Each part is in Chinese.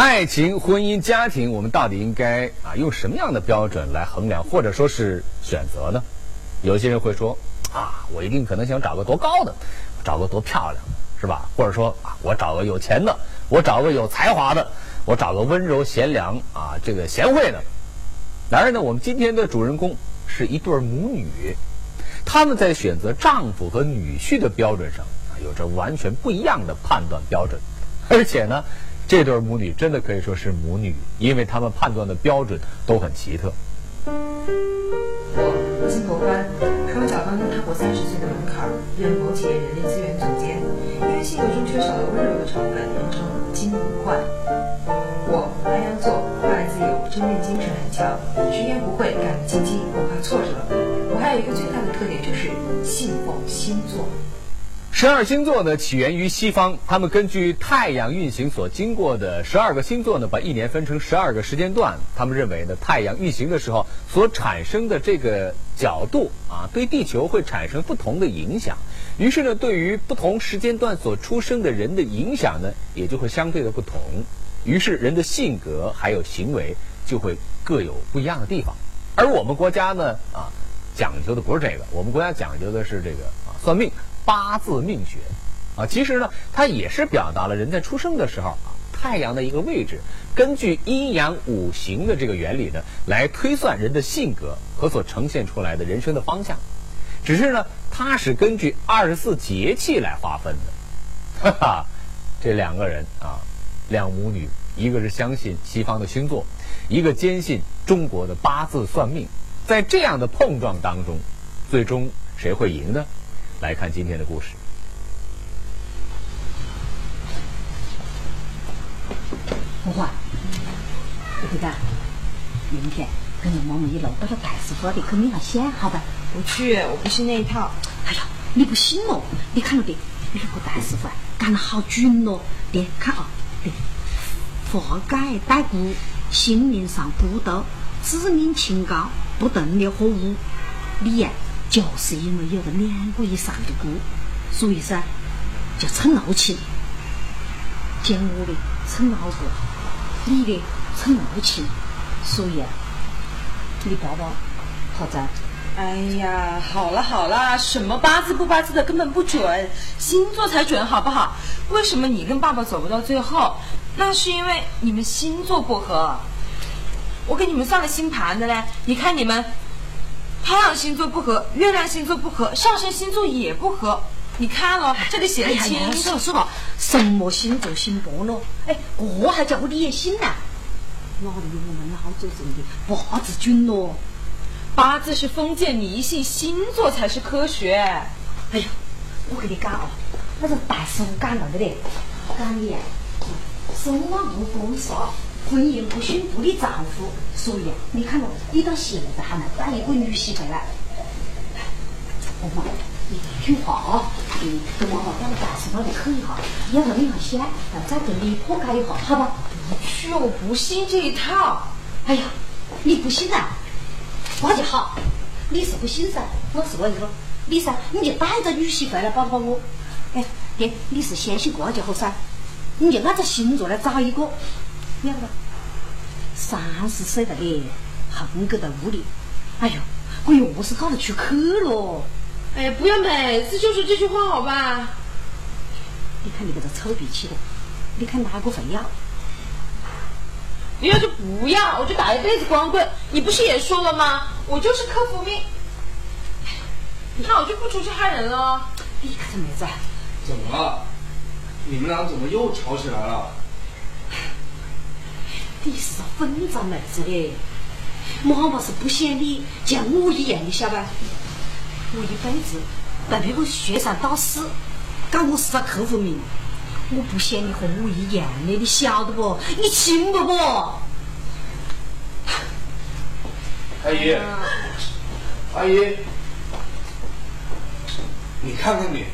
爱情、婚姻、家庭，我们到底应该啊用什么样的标准来衡量，或者说是选择呢？有些人会说啊，我一定可能想找个多高的，找个多漂亮的，是吧？或者说啊，我找个有钱的，我找个有才华的，我找个温柔贤良啊，这个贤惠的。然而呢，我们今天的主人公是一对母女，他们在选择丈夫和女婿的标准上啊，有着完全不一样的判断标准，而且呢。这对母女真的可以说是母女，因为他们判断的标准都很奇特。我金国欢，刚巧刚刚踏过三十岁的门槛，任某企业人力资源总监，因为性格中缺少了温柔的成分，人称金无换。我白羊座，热爱自由，正面精神很强，直言不讳，干积极，不怕挫折。我还有一个最大的特点就是信奉星座。十二星座呢，起源于西方。他们根据太阳运行所经过的十二个星座呢，把一年分成十二个时间段。他们认为呢，太阳运行的时候所产生的这个角度啊，对地球会产生不同的影响。于是呢，对于不同时间段所出生的人的影响呢，也就会相对的不同。于是人的性格还有行为就会各有不一样的地方。而我们国家呢，啊，讲究的不是这个，我们国家讲究的是这个啊，算命。八字命学，啊，其实呢，它也是表达了人在出生的时候啊，太阳的一个位置，根据阴阳五行的这个原理呢，来推算人的性格和所呈现出来的人生的方向。只是呢，它是根据二十四节气来划分的。哈哈，这两个人啊，两母女，一个是相信西方的星座，一个坚信中国的八字算命，在这样的碰撞当中，最终谁会赢呢？来看今天的故事。不华，不干，明天跟着妈妈一路到了戴师傅那里去领下险，好吧？不去，我不信那一套。哎呀，你不信哦？你看了的，那个戴师傅干得好准哦！爹，看啊，对，化解带骨，心灵上孤独，致命清高，不动的货物，你呀。就是因为有了两个以上的姑，所以噻，就趁老情，讲我的趁老婆，你的趁老情，所以啊，你爸爸好在。哎呀，好了好了，什么八字不八字的根本不准，星座才准好不好？为什么你跟爸爸走不到最后？那是因为你们星座不合。我给你们算了星盘的嘞，你看你们。太阳星座不合，月亮星座不合，上升星座也不合。你看了，这里写的清楚。是吧？什么星座姓波了？哎，我还叫我你也信呢？哪里有我们老祖宗的八字准咯？八字是封建迷信，星座才是科学。哎呀，我跟你讲啊，那是大师傅讲到的嘞，讲你生往不丰盛。婚姻不幸福的丈夫，所以你看到你到现在还没带一个女婿回来。妈妈，你听话啊！嗯，跟妈妈到了大师那里去一下，要了领下险，再跟你破开一下，好吧？不去，我不信这一套。哎呀，你不信啊？那就好。你是不信噻？我是问一个，你噻，你就带着女婿回来帮帮我。哎，爹，你是相信卦就好噻，你就按照星座来找一个。要了，三十岁了嘞，横搁在屋里。哎呦，我又是搞得出去了。哎呀，不要每次就说这句话好吧？你看你这个臭脾气的，你看哪个会要？不要就不要，我就打一辈子光棍。你不是也说了吗？我就是克服命。那我就不出去害人了。你看这妹子，怎么了？你们俩怎么又吵起来了？你是混账妹子的，妈妈是不嫌你像我一样，的晓得吧？我一辈子在那个雪山打死，干我是个客服名，我不嫌你和我一样的，你晓得不？你信不不？阿姨，阿姨，你看看你。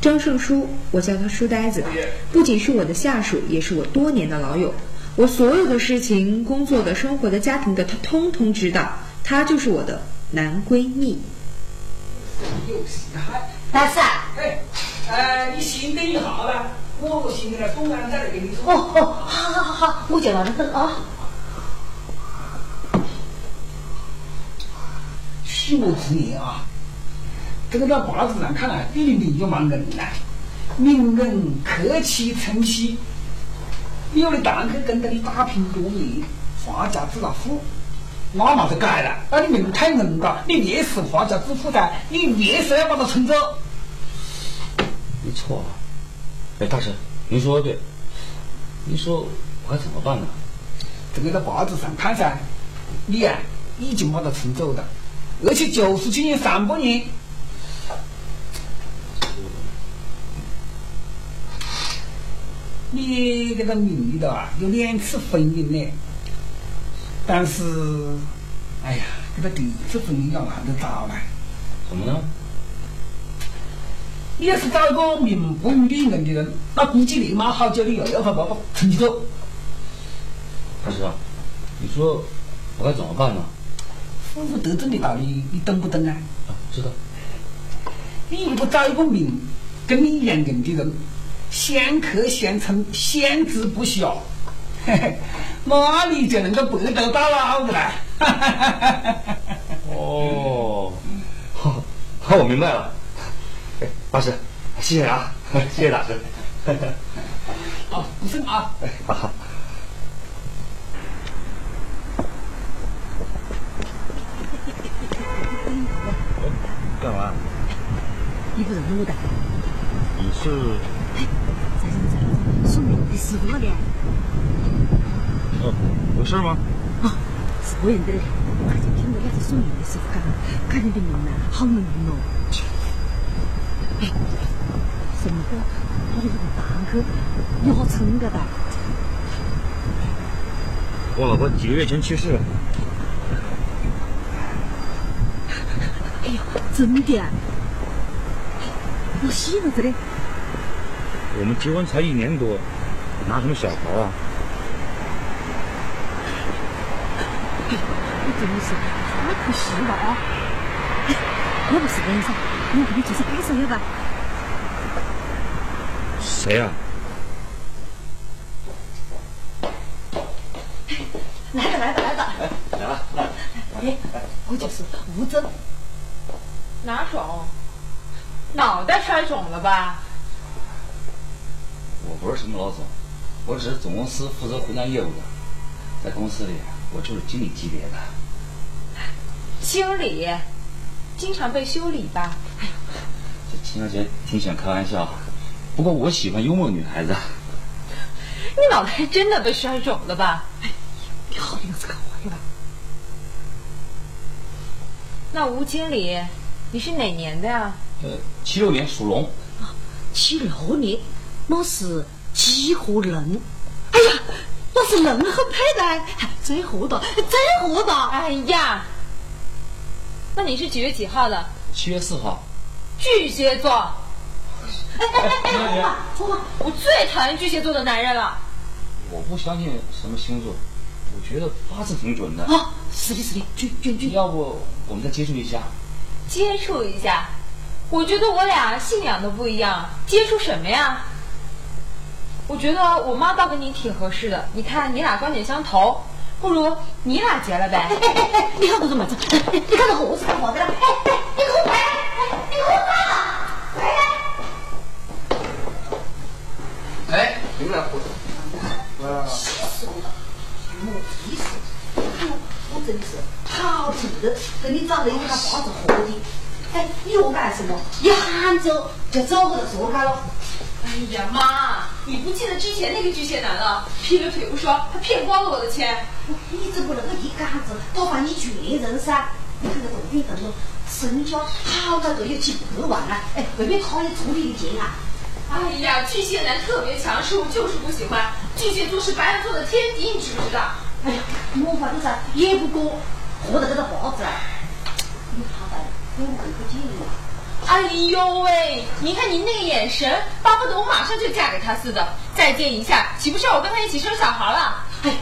张胜书，我叫他书呆子，不仅是我的下属，也是我多年的老友。我所有的事情、工作的、生活的、家庭的，他通通知道。他就是我的男闺蜜。又是他，大师，哎，呃，你先等一下吧，我现在东安再来给你说。哦哦，好好好好，我就在那等啊。许我直言啊，这个在八字上看来，你的命就蛮硬呐，明硬客气成息。你有的堂客跟着你打拼多年，发家致富，那嘛就改了。那你命太硬了，你越是发家致富的，你越是要把它撑走。你错了，哎，大师，您说的对，您说我该怎么办呢？这个在八字上看噻，你啊、已经把它撑走了，而且就是今年上半年。你这个命里头啊，有两次婚姻呢，但是，哎呀，这个第一次婚姻要难得早了。怎么呢？你要是找一个名不与利人的人，那估计你妈好久你又要把爸爸撑起走。大师啊，你说我该怎么办呢？夫妇得正的道理，你懂不懂啊？啊，知道。你如果找一个命跟你一样硬的人，相克先成，先知不暇，嘿嘿，那你就能够白头到老的了。哦，好，好，我明白了。哎，大师，谢谢啊，谢谢大师。好，不是啊。哎，好好。干嘛？你不认得我的？你是？在这在这，送命的师傅了的。哦，有事吗？啊，是我认得的。我看见听到那是送命的师傅干，看见的人呢，好硬哦。哎，什么的？他的这个堂客你好撑个的。我老婆几个月前去世了。哎呀，真的啊！我喜了子的。我们结婚才一年多，拿什么小孩啊？我真的是我可惜了啊！哎，要不是跟你说，我给你介绍介绍要吧？谁啊？来了来了来了！来了，来了。哎，我就是吴真。哪种？脑袋摔肿了吧？我不是什么老总，我只是总公司负责湖南业务的，在公司里我就是经理级别的。经理，经常被修理吧？这秦小姐挺喜欢开玩笑，不过我喜欢幽默女孩子。你脑袋真的被摔肿了吧？哎你好点子看坏了。那吴经理，你是哪年的呀？呃，七六年属龙。啊七六年，那是几乎人？哎呀，那是人很配的，真糊涂，真糊涂。哎呀，那你是几月几号的？七月四号。巨蟹座。哎哎哎哎，红妈，红妈，我最讨厌巨蟹座的男人了。我不相信什么星座，我觉得八字挺准的。啊，是的，是的，准准准。要不我们再接触一下？接触一下，我觉得我俩信仰都不一样，接触什么呀？我觉得我妈倒跟你挺合适的，你看你俩观点相投，不如你俩结了呗。哎哎哎，你看这种妹子，你看这猴子干活的了？哎哎，你给我回来！哎，你给我回来！回来！哎，你们俩喝。气死我了！没意思，我我真的是好值得跟你找了一个他八字合的。哎，你又干什么？一喊走就找不到坐开了。哎呀妈，你不记得之前那个巨蟹男了？劈了腿不说，还骗光了我的钱。你怎么能够一竿子都把你确认噻？你看这动边动了，身家好歹都有几百万了，哎，未必他也出你的钱啊！哎呀，巨蟹男特别强势，我就是不喜欢。巨蟹座是白羊座的天敌，你知不知道？哎呀，没法子噻，也不过活得这个包子啊。你好歹给我一个建议啊！哎呦喂，你看你那个眼神，巴不得我马上就嫁给他似的。再见一下，岂不是要我跟他一起生小孩了？哎，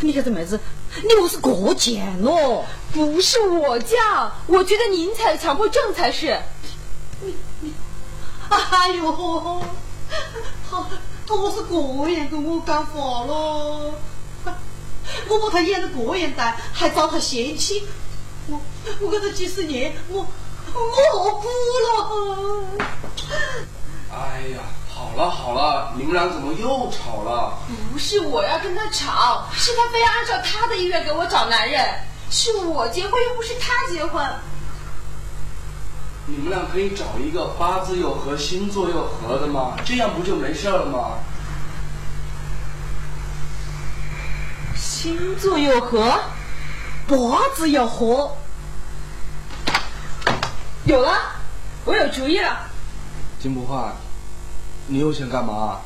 你看这妹子，你莫是过贱喽？不是我嫁，我觉得您才强迫症才是。你你哎呦，好都是个人跟我讲话咯。我把他演得这样大，还遭他嫌弃，我我跟他几十年，我我哭了？哎呀，好了好了，你们俩怎么又吵了？不是我要跟他吵，是他非要按照他的意愿给我找男人，是我结婚又不是他结婚。你们俩可以找一个八字又合、星座又合的吗？这样不就没事了吗？星座又合，八字又合，有了，我有主意了。金不换，你又想干嘛？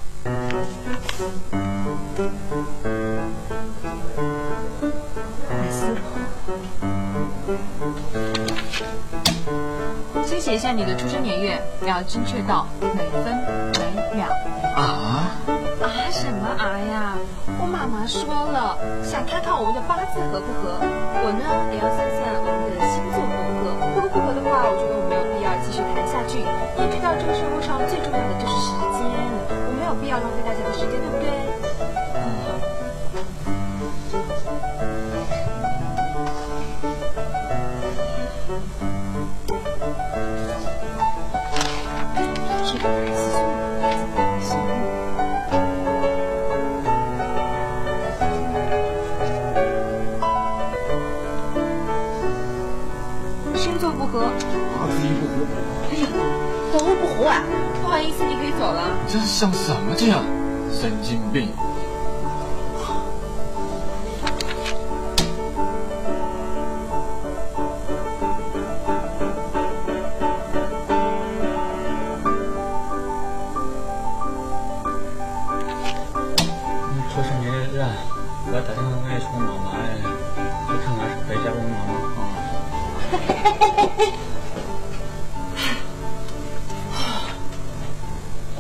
先写一下你的出生年月，要精确到每分每秒。啊？啊什么啊呀？我妈妈说了，想看看我们的八字合不合。我呢也要算算我们的星座合不合。我觉得我没有必要继续谈下去。因为知道，这个社会上最重要的就是时间，我没有必要浪费大家的时间，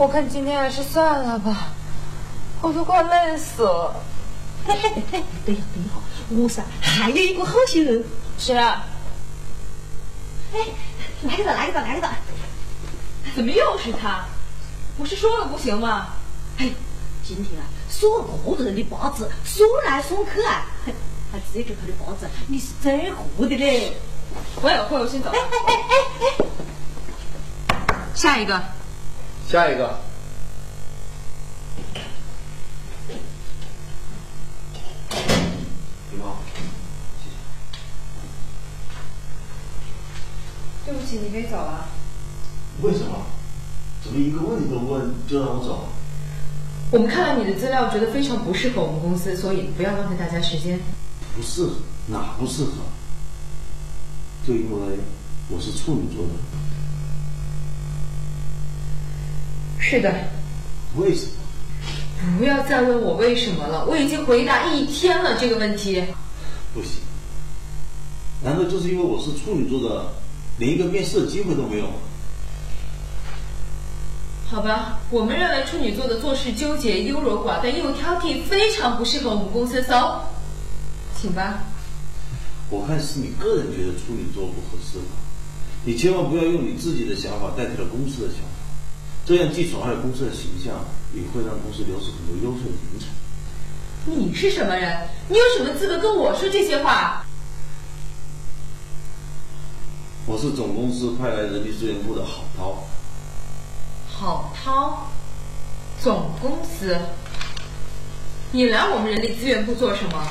我看今天还是算了吧，我都快累死了。嘿嘿嘿嘿，对呀对呀，我噻还有一个好心人，谁啊？哎，来个的来个的来个的，怎么又是他？不是说了不行吗？哎，今天啊，说个个人的八字，说来说去啊，嘿还这个他的八字，你是最合的嘞。我有会，我先走。哎哎哎哎哎，下一个，下一个，你好，对不起，你可以走了。为什么？怎么一个问题都不问就让我走？我们看了你的资料，觉得非常不适合我们公司，所以不要浪费大家时间。不适合，哪不适合？就因为我是处女座的，是的，为什么？不要再问我为什么了，我已经回答一天了这个问题。不行，难道就是因为我是处女座的，连一个面试的机会都没有吗？好吧，我们认为处女座的做事纠结、优柔寡断又挑剔，非常不适合我们公司。走，请吧。我看是你个人觉得处女座不合适吧？你千万不要用你自己的想法代替了公司的想法，这样既损害了公司的形象，也会让公司流失很多优秀的人才。你是什么人？你有什么资格跟我说这些话？我是总公司派来人力资源部的郝涛，郝涛，总公司，你来我们人力资源部做什么？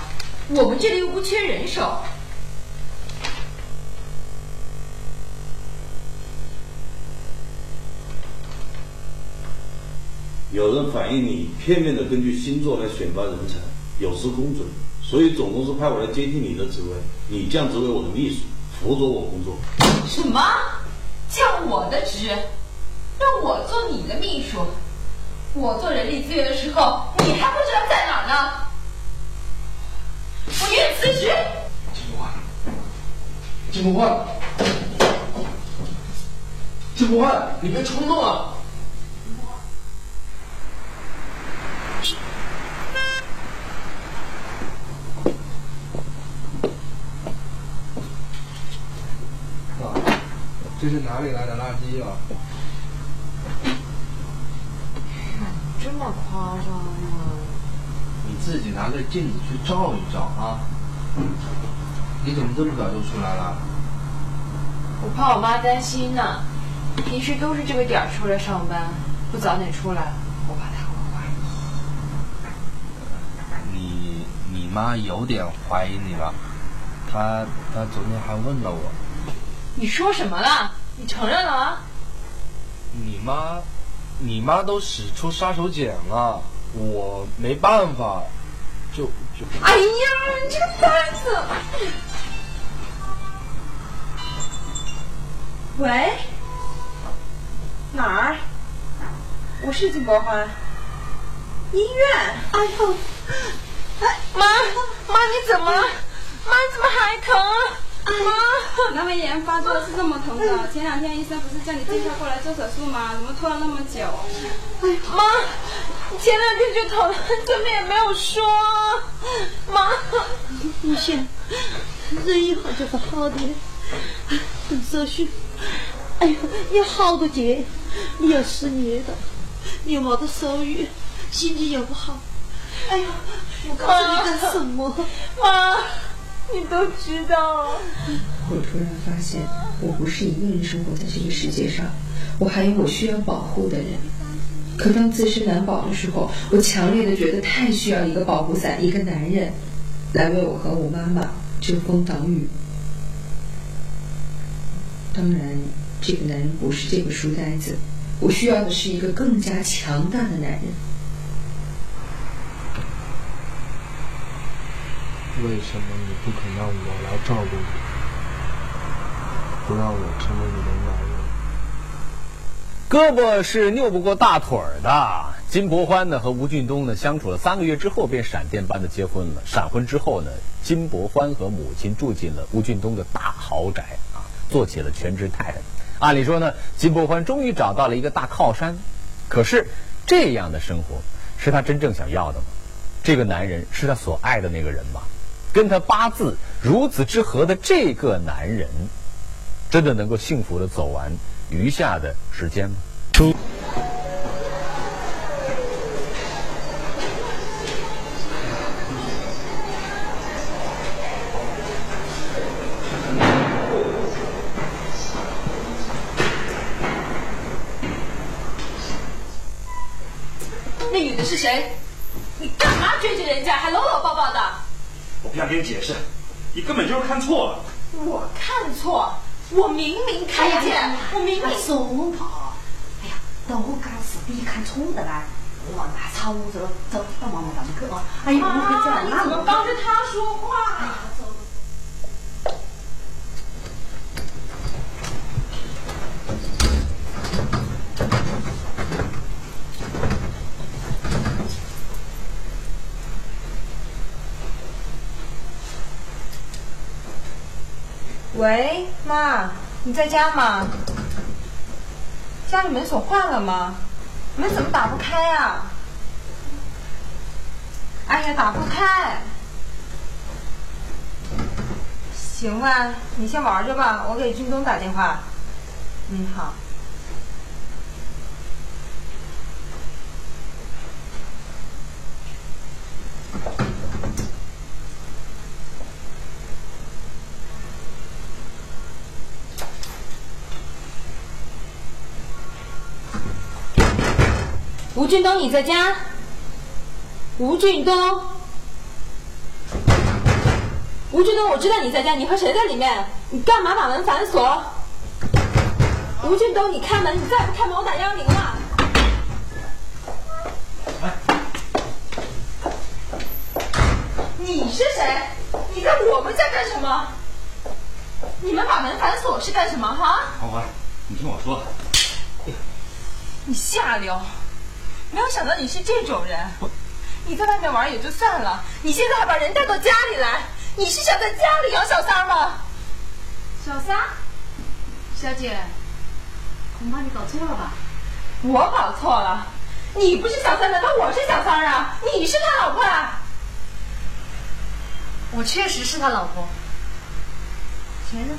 我们这里又不缺人手。有人反映你片面的根据星座来选拔人才，有失公准，所以总公司派我来接替你的职位，你降职为我的秘书，辅佐我工作。什么？降我的职，让我做你的秘书？我做人力资源的时候，你还不知道在哪儿呢？我愿辞职。金不换，金不换，金不换，你别冲动啊！啊，这是哪里来的垃圾啊？这么夸张啊？你自己拿个镜子去照一照啊！你怎么这么早就出来了？我怕我妈担心呢。平时都是这个点儿出来上班，不早点出来，我怕她会怀疑。你你妈有点怀疑你了，她她昨天还问了我。你说什么了？你承认了啊？你妈，你妈都使出杀手锏了，我没办法，就就。哎呀，你这个呆子！喂，哪儿？我是金伯欢。医院。哎呦，哎，妈，妈你怎么了？妈你怎么还疼阑尾炎发作是这么疼的。前两天医生不是叫你介绍过来做手术吗？怎么拖了那么久？哎，妈，前两天就疼了，怎么也没有说。妈，你先忍一会儿就会好的。等手术，哎呦，要好多节，你又失业的，你又没得收入，心情又不好。哎呦，我告诉你干什么？妈。你都知道。我突然发现，我不是一个人生活在这个世界上，我还有我需要保护的人。可当自身难保的时候，我强烈的觉得太需要一个保护伞，一个男人，来为我和我妈妈遮风挡雨。当然，这个男人不是这个书呆子，我需要的是一个更加强大的男人。为什么你不肯让我来照顾你，不让我成为你的男人？胳膊是拗不过大腿的。金伯欢呢和吴俊东呢相处了三个月之后，便闪电般的结婚了。闪婚之后呢，金伯欢和母亲住进了吴俊东的大豪宅啊，做起了全职太太。按理说呢，金伯欢终于找到了一个大靠山。可是，这样的生活是他真正想要的吗？这个男人是他所爱的那个人吗？跟他八字如此之合的这个男人，真的能够幸福的走完余下的时间吗？那女的是谁？你干嘛追着人家，还搂搂抱抱的？我不想跟你解释，你根本就是看错了。我看错？我明明看见，我明明。松跑！哎呀，都该是你看错的啦！我拿草着了，走到妈妈那里去啊！哎呀，妈，你怎么帮着他说话？喂，妈，你在家吗？家里门锁换了吗？门怎么打不开呀？哎呀，打不开。行吧，你先玩着吧，我给军东打电话。嗯，好。俊东，你在家？吴俊东，吴俊东，我知道你在家，你和谁在里面？你干嘛把门反锁？吴俊东，你开门！你再不开门，我打幺幺零了。你是谁？你在我们家干什么？你们把门反锁是干什么？哈？黄欢，你听我说。你下流！没有想到你是这种人。你在外面玩也就算了，你现在还把人带到家里来，你是想在家里养小三吗？小三，小姐，恐怕你搞错了吧？我搞错了？你不是小三，难道我是小三啊？你是他老婆啊？我确实是他老婆。钱呢？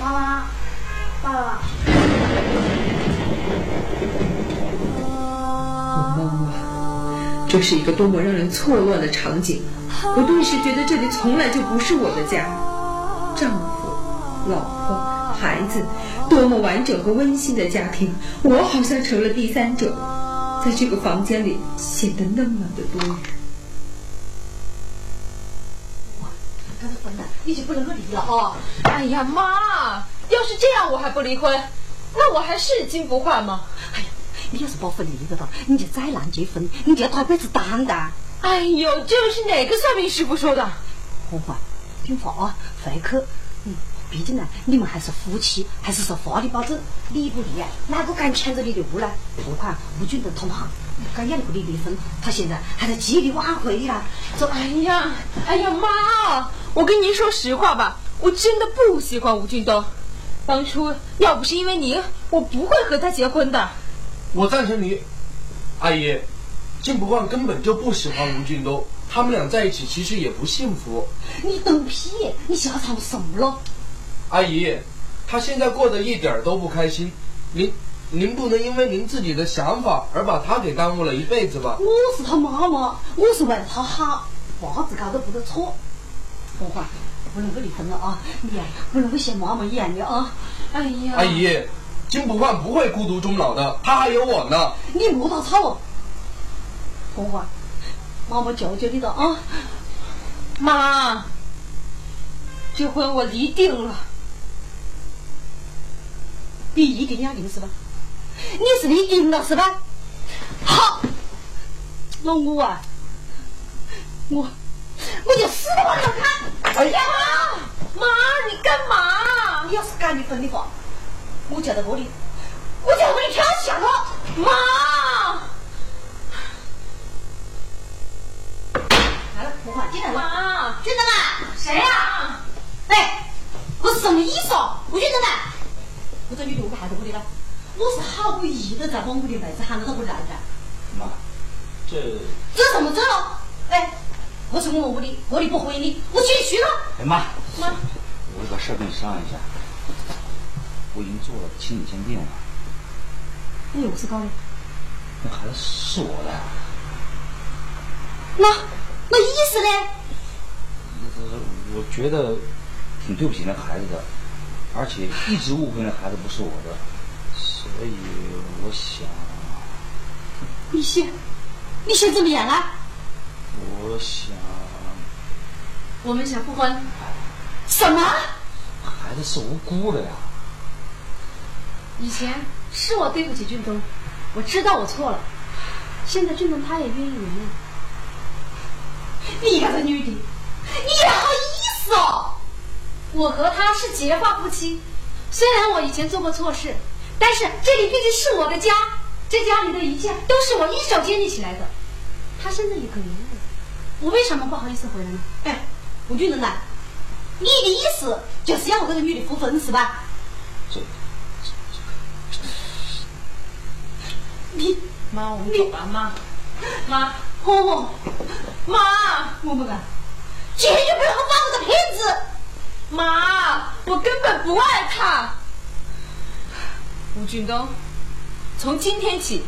妈妈，爸爸。我懵了这是一个多么让人错乱的场景。我顿时觉得这里从来就不是我的家。丈夫老婆孩子多么完整和温馨的家庭。我好像成了第三者在这个房间里显得那么的多余。我你就不能离了啊。哎呀妈要是这样我还不离婚。那我还是金不换吗？哎呀，你要是不分离了的，你就再难结婚，你就要拖辈子单的。哎呦，这是哪个算命师傅说的？欢欢，听话啊，回去。嗯，毕竟呢，你们还是夫妻，还是受法律保证。离不离啊？哪个敢牵着你的屋呢？何况吴俊的同行，敢要你跟你离婚，他现在还在极力挽回呀。走，哎呀，哎呀妈！我跟您说实话吧，我真的不喜欢吴俊东。当初要不是因为您，我不会和他结婚的。我赞成你，阿姨。金不换根本就不喜欢吴俊东，他们俩在一起其实也不幸福。你懂屁！你瞎吵什么了？阿姨，他现在过得一点都不开心，您您不能因为您自己的想法而把他给耽误了一辈子吧？我是他妈妈，我是为了他好，娃子搞得不得错。欢欢，不能够离婚了啊！你呀，不能够像妈妈一样的啊！哎呀，阿姨，金不换不会孤独终老的，他还有我呢。你莫打吵。欢欢，妈妈求求你了啊！妈，这婚我离定了。你一定要定是吧？你是你定了是吧？好，那我啊，我我就死都不能看。哎呀，妈，你干嘛？你要是敢离婚的话，我就在这里，我叫我给你跳下了，妈。来了，进来了。妈，俊东啊，谁呀？哎，我是什么意思哦？吴俊东啊，我这女的我还在屋里了，我是好不意的在把屋里妹子喊到他屋里来的。妈，这这怎么这？哎，我是我们屋里，屋里不欢迎你，我进去了。哎妈，妈，我有个事儿跟你商量一下，我已经做了亲子鉴定了。那有事搞的？那孩子是我的。那那意思呢？意思是我觉得挺对不起那孩子的，而且一直误会那孩子不是我的，所以我想。你想，你想怎么样啊？我想。我们想复婚。什么？孩子是无辜的呀。以前是我对不起俊东，我知道我错了。现在俊东他也愿意原谅。你个这女的，你也好意思哦！我和他是结发夫妻，虽然我以前做过错事，但是这里毕竟是我的家，这家里的一切都是我一手建立起来的。他现在也可以了，我为什么不好意思回来呢？哎，吴俊东啊，你的意思就是要我这个女的复婚是吧？这，你妈，我们走吧，妈，妈。欢欢，妈，我不敢，坚决不要和放我的骗子。妈，我根本不爱他。吴俊东，从今天起，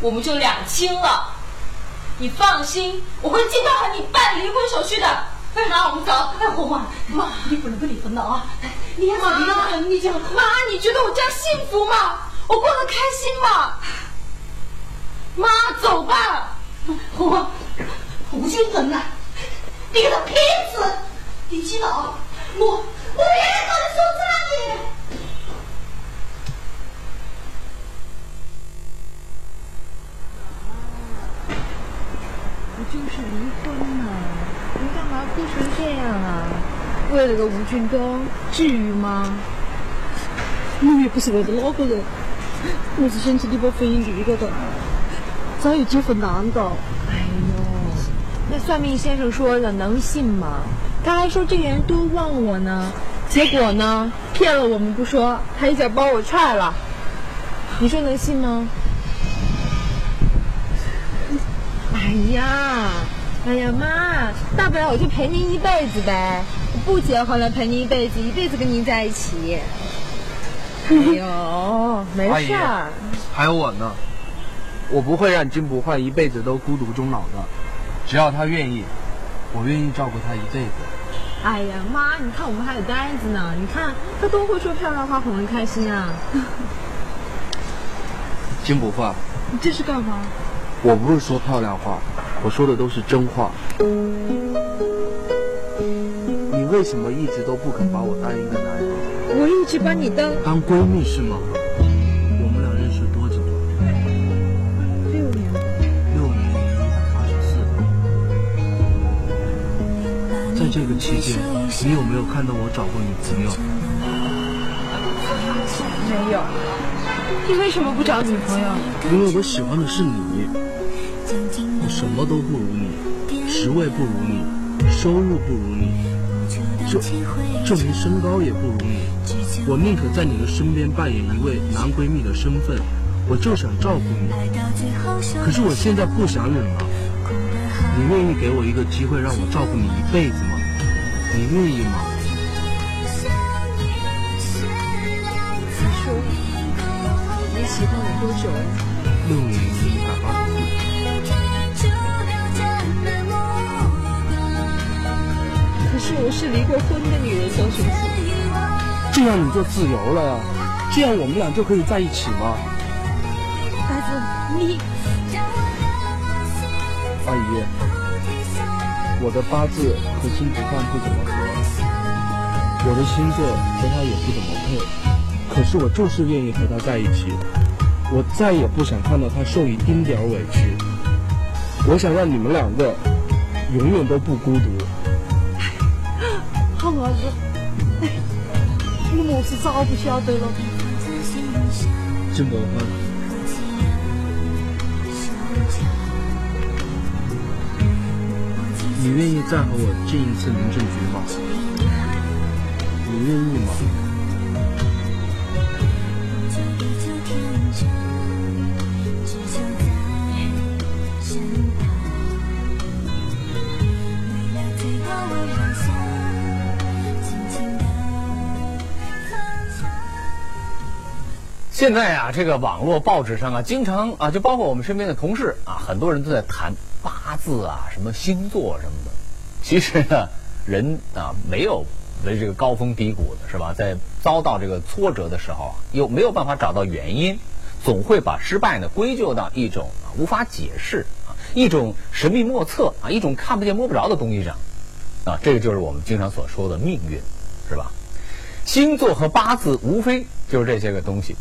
我们就两清了。你放心，我会尽快和你办离婚手续的。妈，我们走。哎，欢欢，妈，你不能不离婚了啊！你要是离了婚，你就妈，你觉得我这样幸福吗？我过得开心吗？妈，走吧。我吴俊恒呐，你个骗子！你记得啊，我我永远把你说这里。就是离婚嘛，你干嘛哭成这样啊？为了个吴俊东，至于吗？我也不是为了那个人，我是想起你把婚姻离了的。早有结婚难的。哎呦，那算命先生说的能信吗？他还说这个人多忘我呢，结果呢，骗了我们不说，还一脚把我踹了。你说能信吗？哎呀，哎呀妈，大不了我就陪您一辈子呗，我不结婚了陪您一辈子，一辈子跟您在一起。哎呦，没事儿。还有我呢。我不会让金不换一辈子都孤独终老的，只要他愿意，我愿意照顾他一辈子。哎呀妈，你看我们还有呆子呢，你看他多会说漂亮话哄人开心啊！金不换，你这是干嘛？我不是说漂亮话，我说的都是真话。你为什么一直都不肯把我当一个男人？我一直把你当当闺蜜是吗？我们俩认识多久了？六年吧。六年一百八十四。在这个期间，你有没有看到我找过女朋友？没有。你为什么不找女朋友？因为我喜欢的是你。我什么都不如你，职位不如你，收入不如你，就就连身高也不如你。我宁可在你的身边扮演一位男闺蜜的身份，我就想照顾你。可是我现在不想忍了。你愿意给我一个机会让我照顾你一辈子吗？你愿意吗？喜欢我多久了？六年一百八十四。可是离过婚的女人，小熊子。这样你就自由了呀，这样我们俩就可以在一起吗？呆子，你，阿姨，我的八字和金不换不怎么合，我的星座和他也不怎么配，可是我就是愿意和他在一起，我再也不想看到他受一丁点委屈，我想让你们两个永远都不孤独。好儿子，哎，你么是早不晓得了。金不换，你愿意再和我进一次民政局吗？你愿意吗？现在啊，这个网络报纸上啊，经常啊，就包括我们身边的同事啊，很多人都在谈八字啊，什么星座什么的。其实呢，人啊没有为这个高峰低谷的是吧？在遭到这个挫折的时候啊，又没有办法找到原因，总会把失败呢归咎到一种啊无法解释啊一种神秘莫测啊一种看不见摸不着的东西上啊，这个就是我们经常所说的命运，是吧？星座和八字无非就是这些个东西。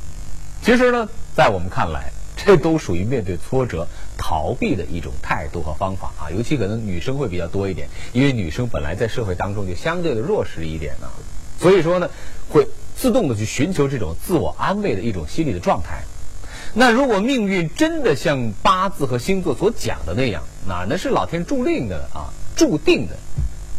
其实呢，在我们看来，这都属于面对挫折逃避的一种态度和方法啊。尤其可能女生会比较多一点，因为女生本来在社会当中就相对的弱势一点呢，所以说呢，会自动的去寻求这种自我安慰的一种心理的状态。那如果命运真的像八字和星座所讲的那样，哪能是老天注定的啊，注定的。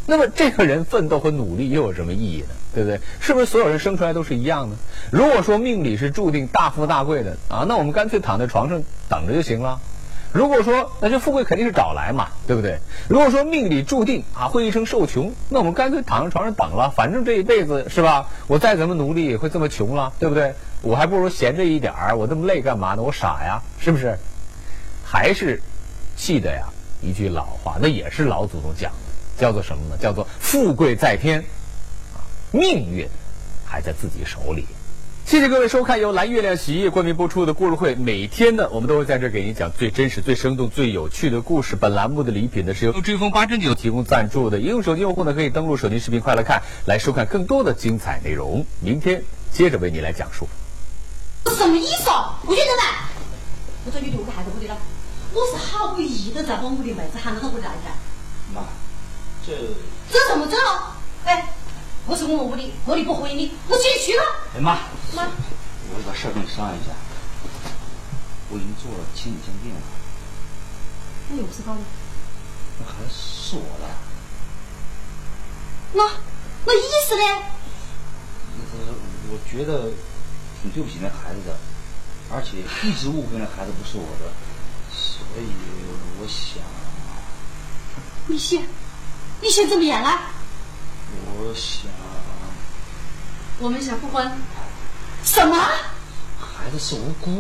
那么这个人奋斗和努力又有什么意义呢？对不对？是不是所有人生出来都是一样的？如果说命里是注定大富大贵的啊，那我们干脆躺在床上等着就行了。如果说那这富贵肯定是找来嘛，对不对？如果说命里注定啊会一生受穷，那我们干脆躺在床上等了，反正这一辈子是吧？我再怎么努力也会这么穷了，对不对？我还不如闲着一点儿，我这么累干嘛呢？我傻呀，是不是？还是记得呀一句老话，那也是老祖宗讲的，叫做什么呢？叫做富贵在天。命运还在自己手里。谢谢各位收看由蓝月亮洗衣液冠名播出的故事会。每天呢，我们都会在这给您讲最真实、最生动、最有趣的故事。本栏目的礼品呢是由追风八珍酒提供赞助的。应用手机用户呢可以登录手机视频快乐看，来收看更多的精彩内容。明天接着为你来讲述。什么意思啊？我觉得呢，我说你对我还是不对了。我是好不意的在帮我的妹子喊到我屋里来噻。妈，这这怎么这？哎。不是我们屋里，屋里不欢迎你，我自己去了。哎妈，妈，我有个事儿跟你商量一下。我已经做了亲子鉴定了。那有事搞的？那孩子是我的。那那意思呢？那个，我觉得挺对不起那孩子的，而且一直误会那孩子不是我的，所以我想。你想，你想怎么样啊？我想，我们想复婚。什么？孩子是无辜。